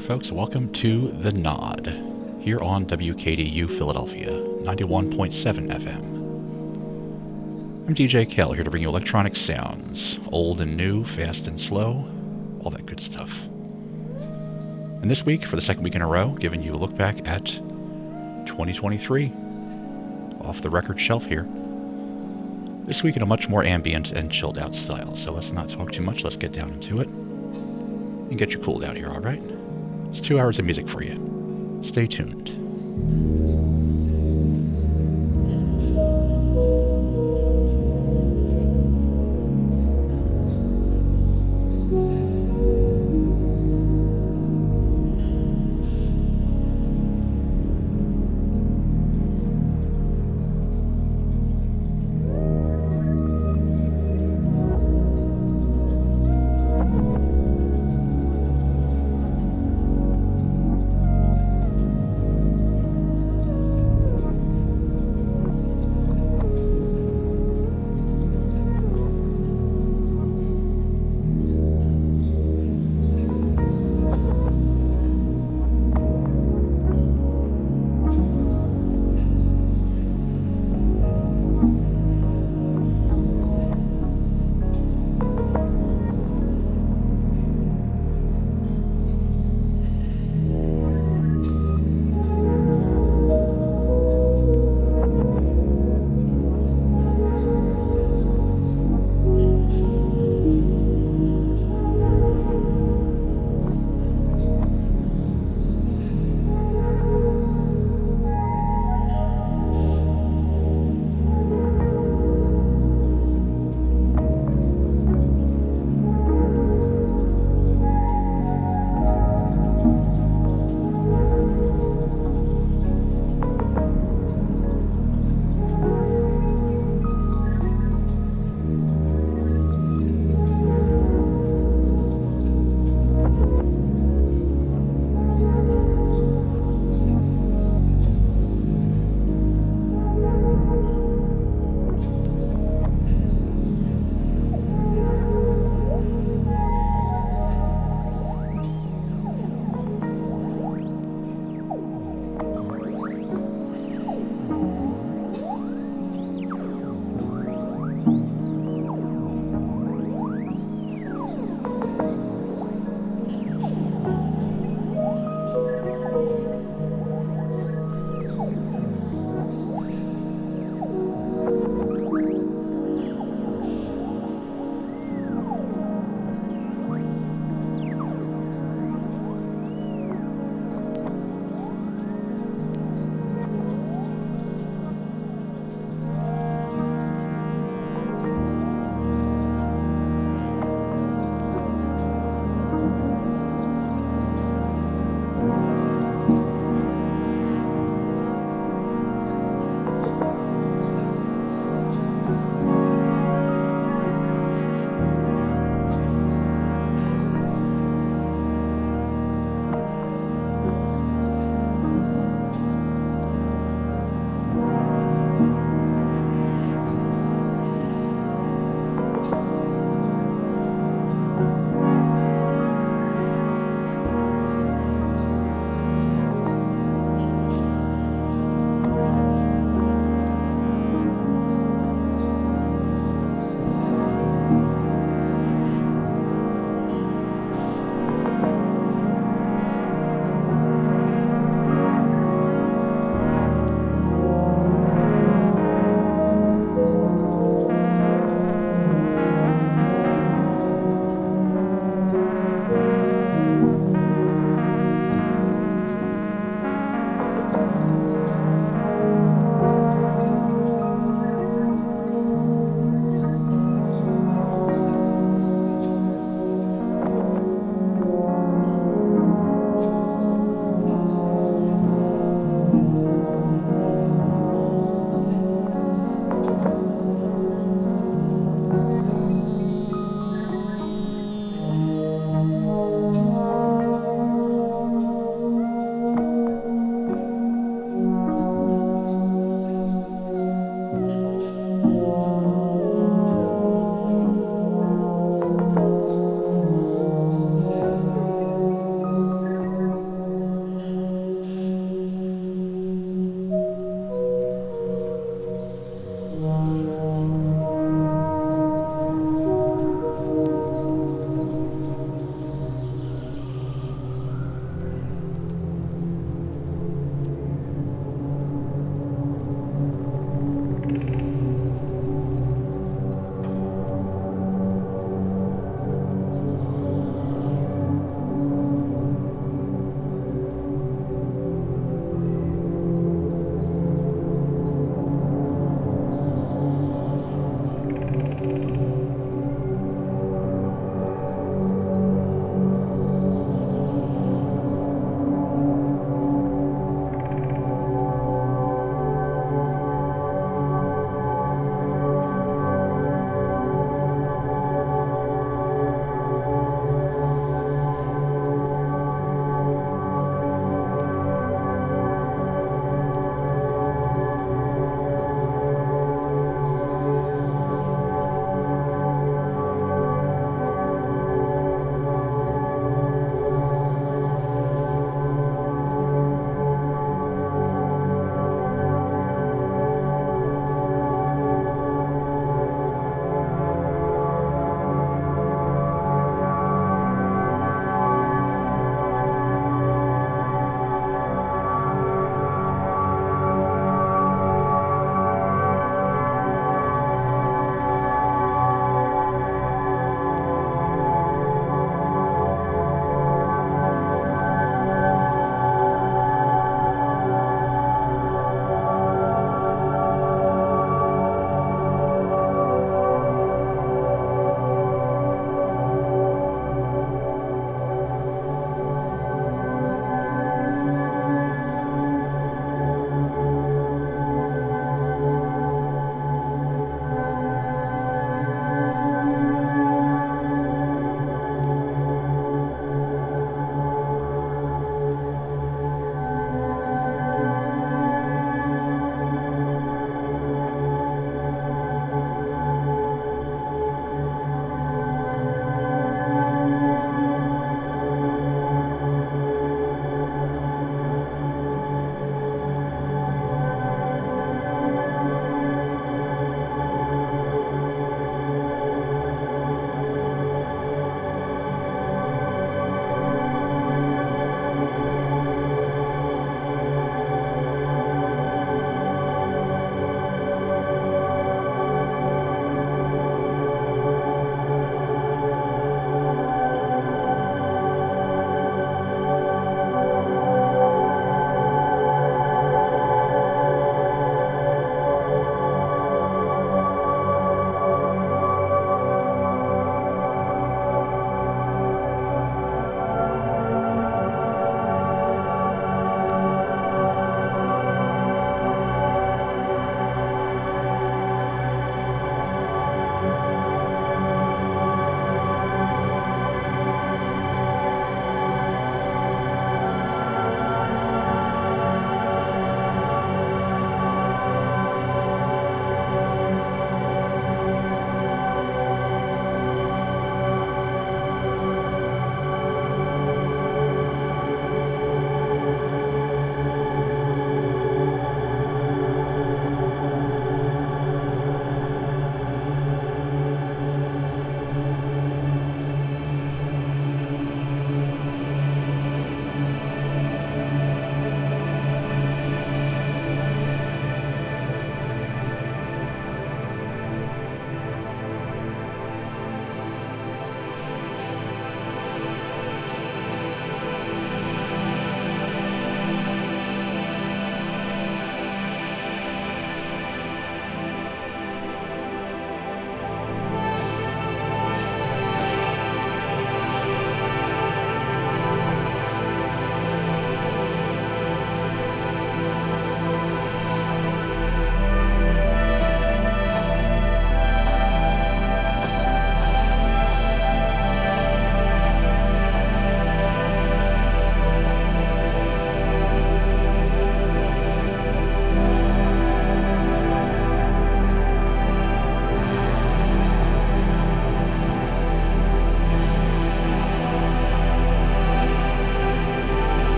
there, folks. Welcome to The Nod here on WKDU Philadelphia, 91.7 FM. I'm DJ Kel here to bring you electronic sounds, old and new, fast and slow, all that good stuff. And this week, for the second week in a row, giving you a look back at 2023 off the record shelf here. This week in a much more ambient and chilled out style. So let's not talk too much, let's get down into it and get you cooled out here, alright? It's two hours of music for you. Stay tuned.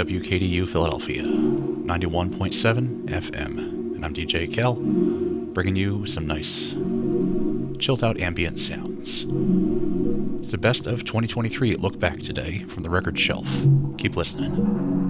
WKDU Philadelphia, 91.7 FM. And I'm DJ Kel, bringing you some nice, chilled out ambient sounds. It's the best of 2023 look back today from the record shelf. Keep listening.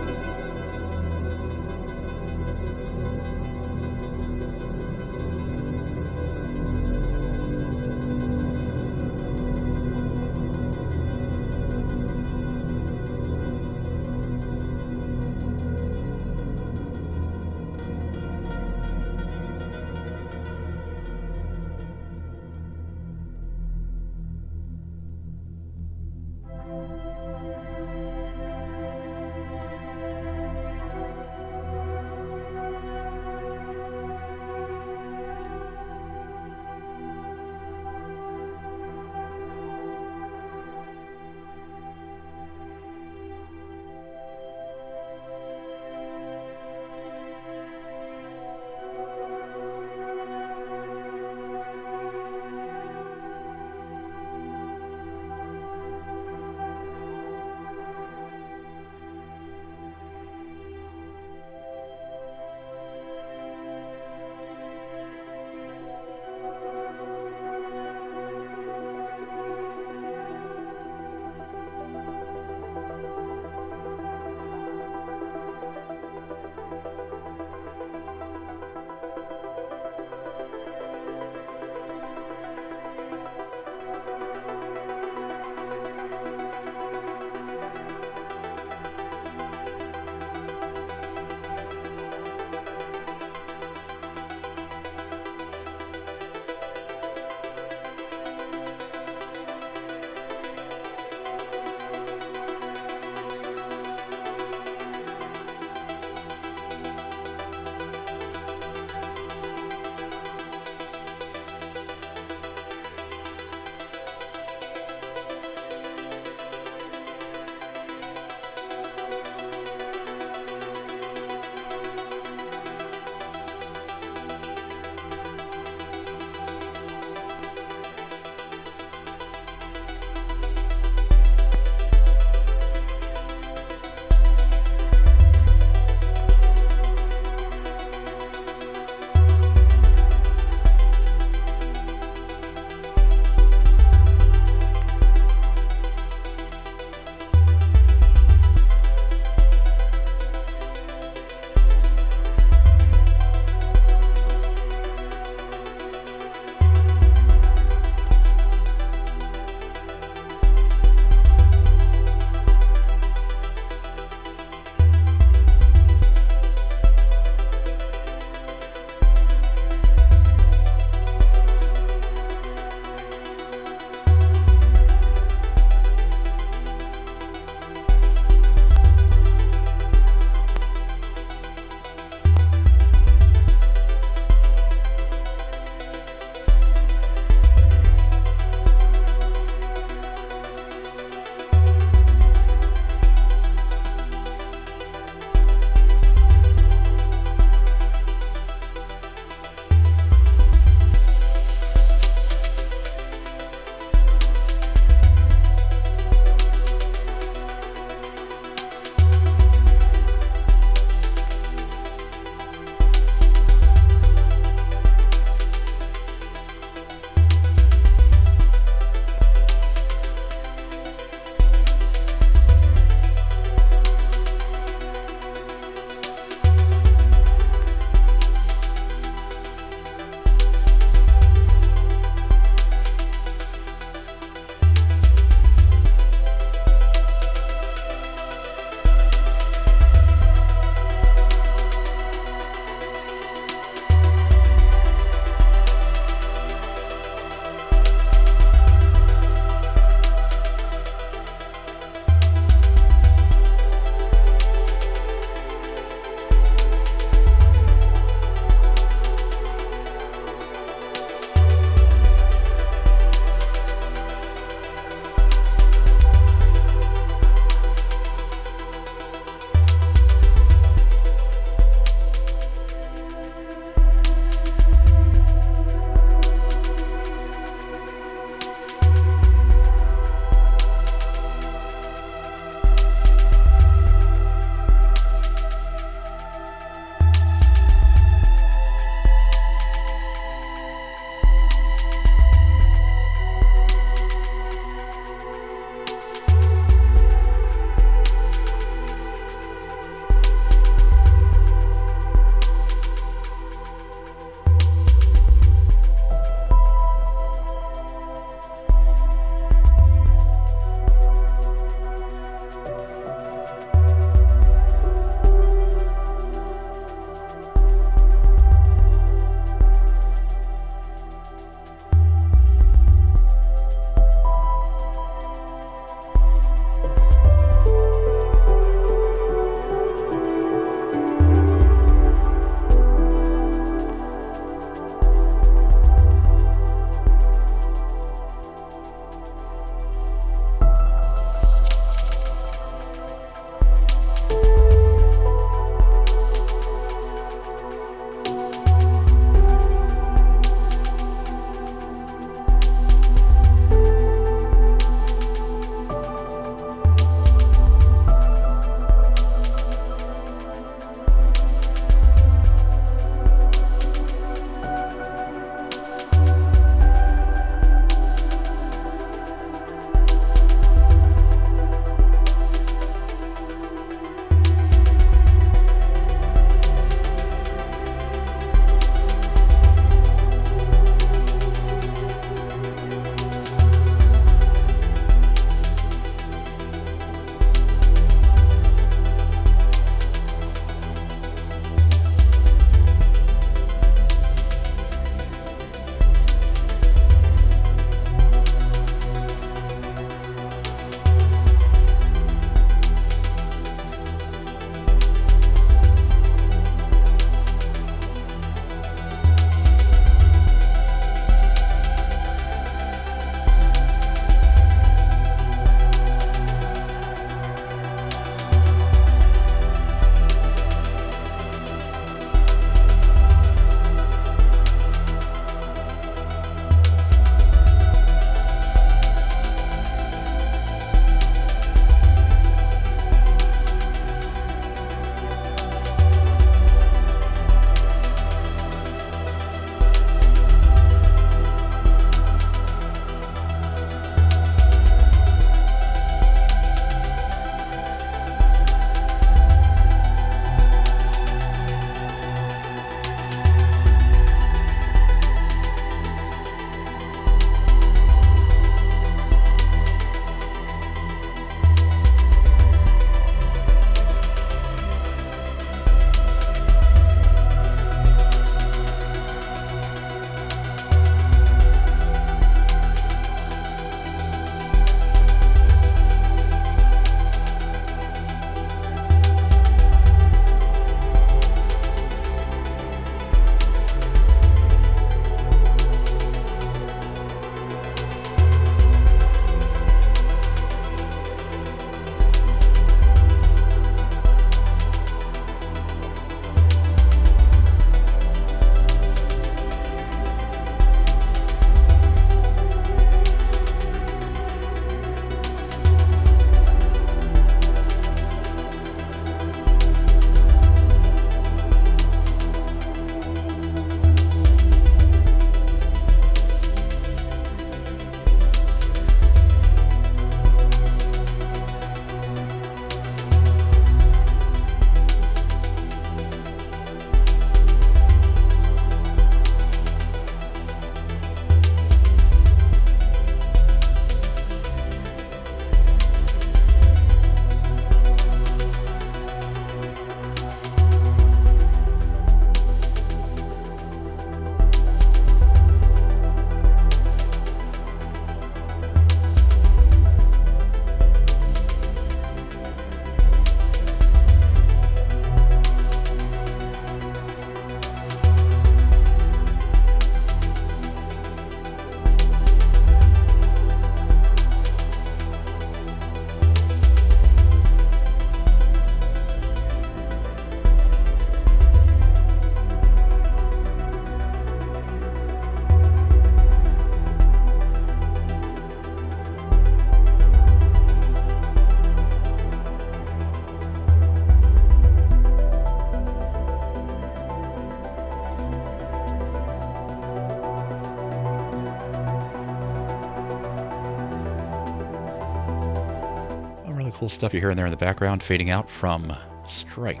Cool stuff you hear in there in the background, fading out from Stryke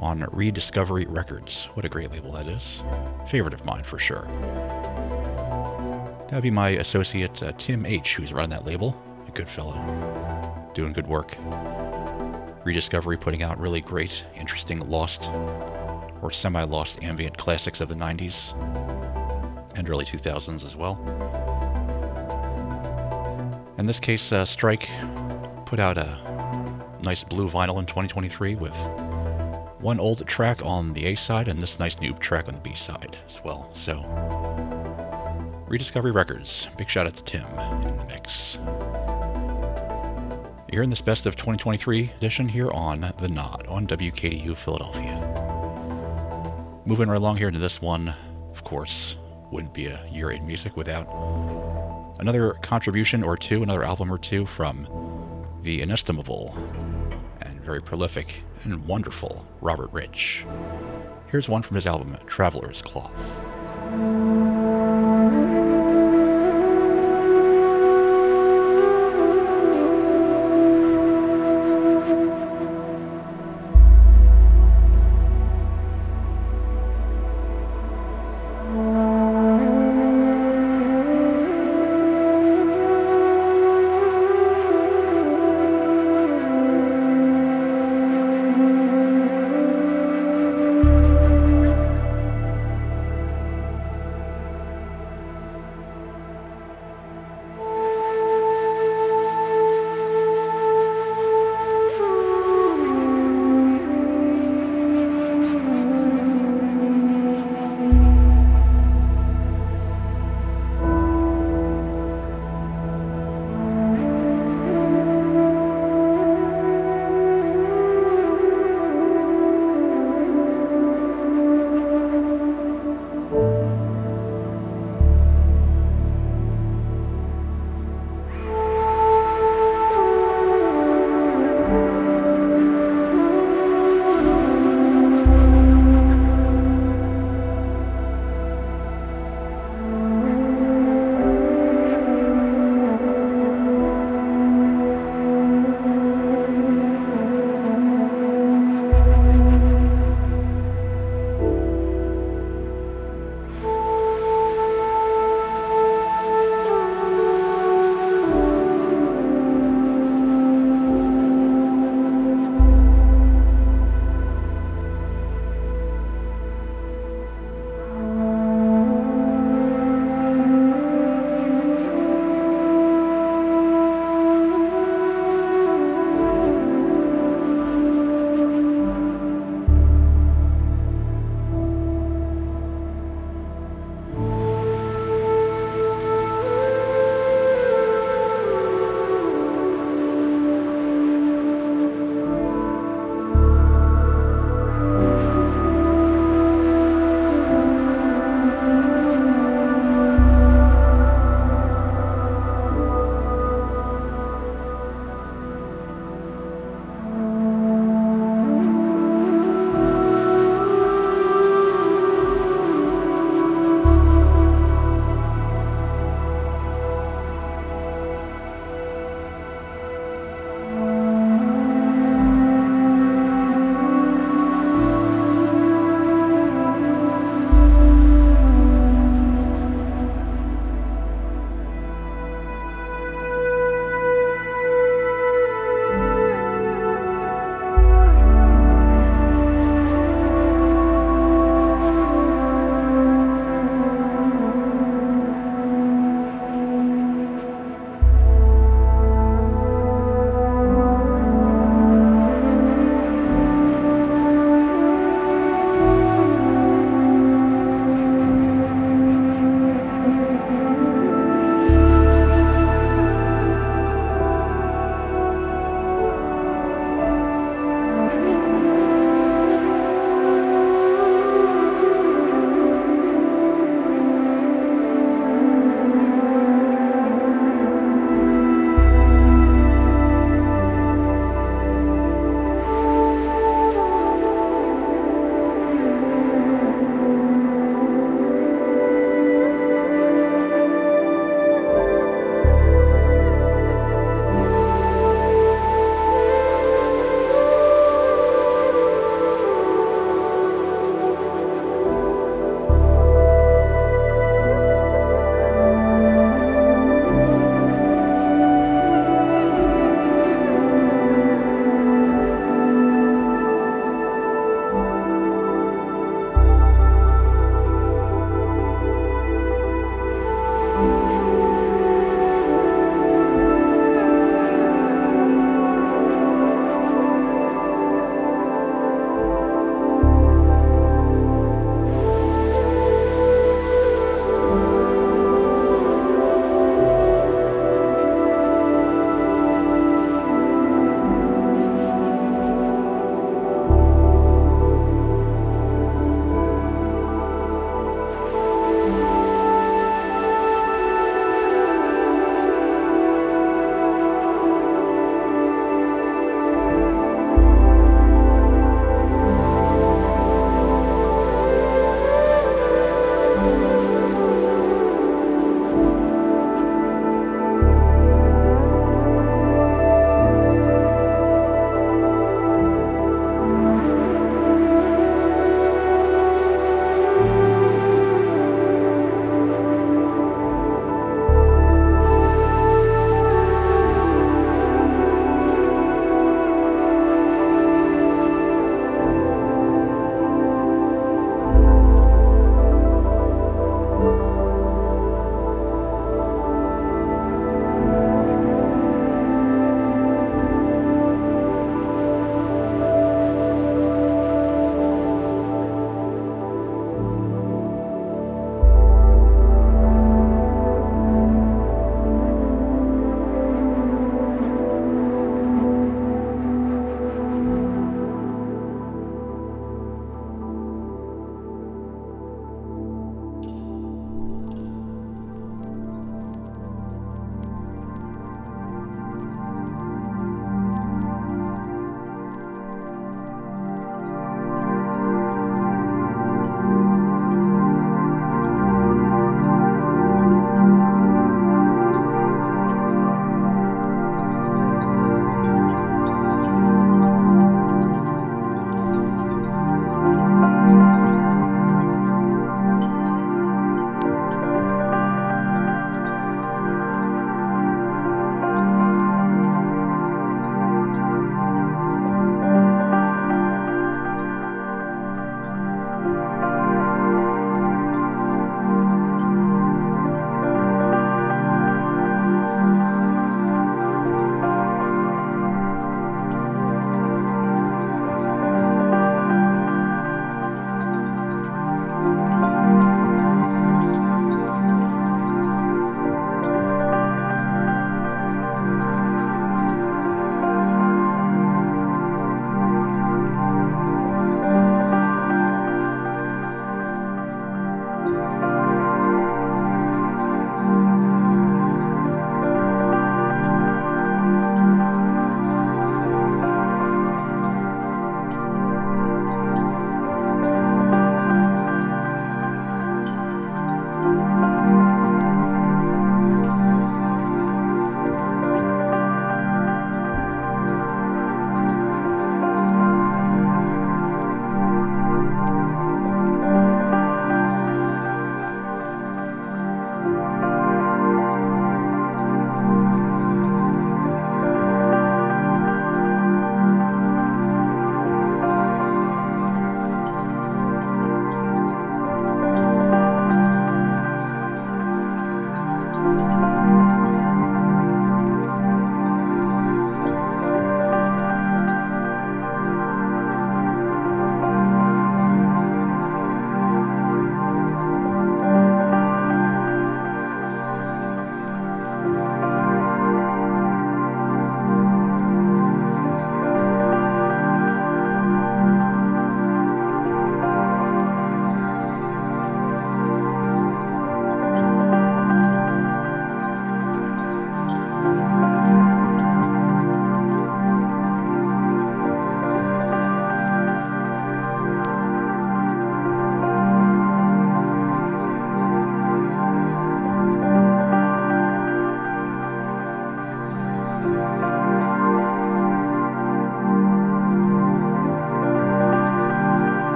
on Rediscovery Records. What a great label that is. Favorite of mine for sure. That would be my associate uh, Tim H., who's running that label. A good fellow. Doing good work. Rediscovery putting out really great, interesting lost or semi lost ambient classics of the 90s and early 2000s as well. In this case, uh, Stryke put out a nice blue vinyl in 2023 with one old track on the A side and this nice new track on the B side as well. So, Rediscovery Records. Big shout out to Tim in the mix. You're in this best of 2023 edition here on The Nod on WKDU Philadelphia. Moving right along here into this one, of course, wouldn't be a year in music without another contribution or two, another album or two from the inestimable and very prolific and wonderful Robert Rich. Here's one from his album Traveler's Cloth.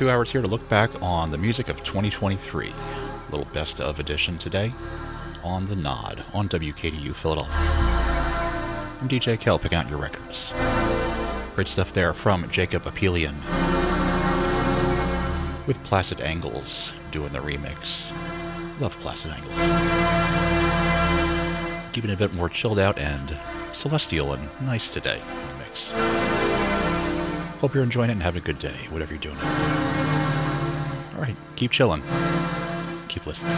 two hours here to look back on the music of 2023. A little best of edition today on The Nod on WKDU Philadelphia. I'm DJ Kel picking out your records. Great stuff there from Jakob Apelian with Placid Angles doing the remix. Love Placid Angles. Keeping it a bit more chilled out and celestial and nice today in the mix. Hope you're enjoying it and having a good day, whatever you're doing. All right, keep chilling. Keep listening.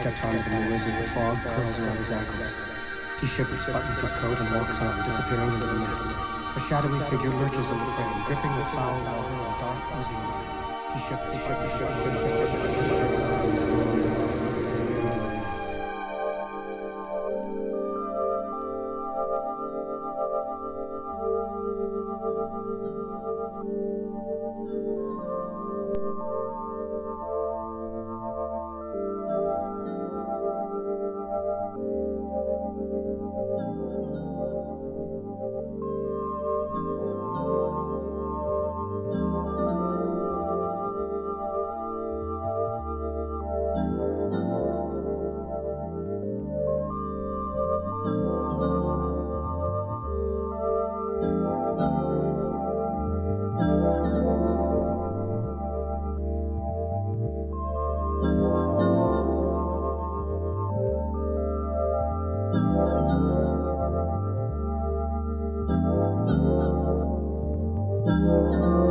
Steps onto the moors as the fog curls around his ankles. He shivers, buttons his coat, and walks on, disappearing into the mist. A shadowy figure lurches in the frame, dripping with foul water and dark, oozy mud. He shivers, he shivers, he Música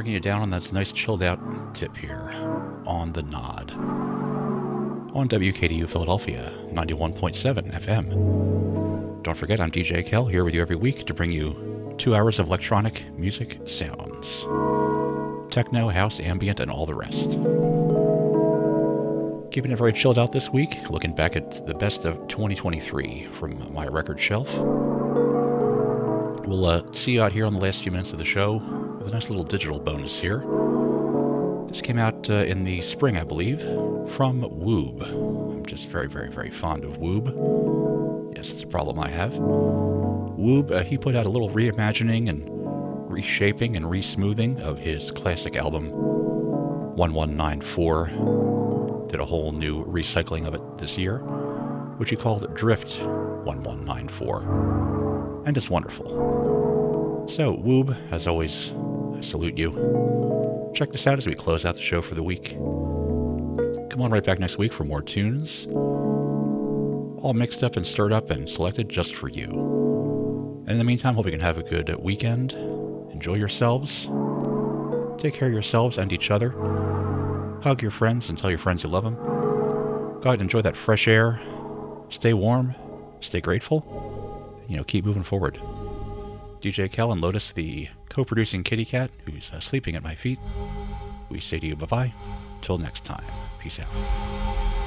bringing you down on that nice chilled out tip here on the nod on WKDU Philadelphia 91.7 FM. Don't forget, I'm DJ Kel here with you every week to bring you two hours of electronic music sounds techno, house, ambient, and all the rest. Keeping it very chilled out this week, looking back at the best of 2023 from my record shelf. We'll uh, see you out here on the last few minutes of the show a nice little digital bonus here. This came out uh, in the spring, I believe, from Woob. I'm just very, very, very fond of Woob. Yes, it's a problem I have. Woob, uh, he put out a little reimagining and reshaping and resmoothing of his classic album 1194. Did a whole new recycling of it this year, which he called Drift 1194. And it's wonderful. So, Woob, as always, Salute you. Check this out as we close out the show for the week. Come on right back next week for more tunes, all mixed up and stirred up and selected just for you. And in the meantime, hope you can have a good weekend. Enjoy yourselves. Take care of yourselves and each other. Hug your friends and tell your friends you love them. Go out and enjoy that fresh air. Stay warm. Stay grateful. You know, keep moving forward. DJ Kel and Lotus, the co producing kitty cat who's uh, sleeping at my feet, we say to you bye bye. Till next time. Peace out.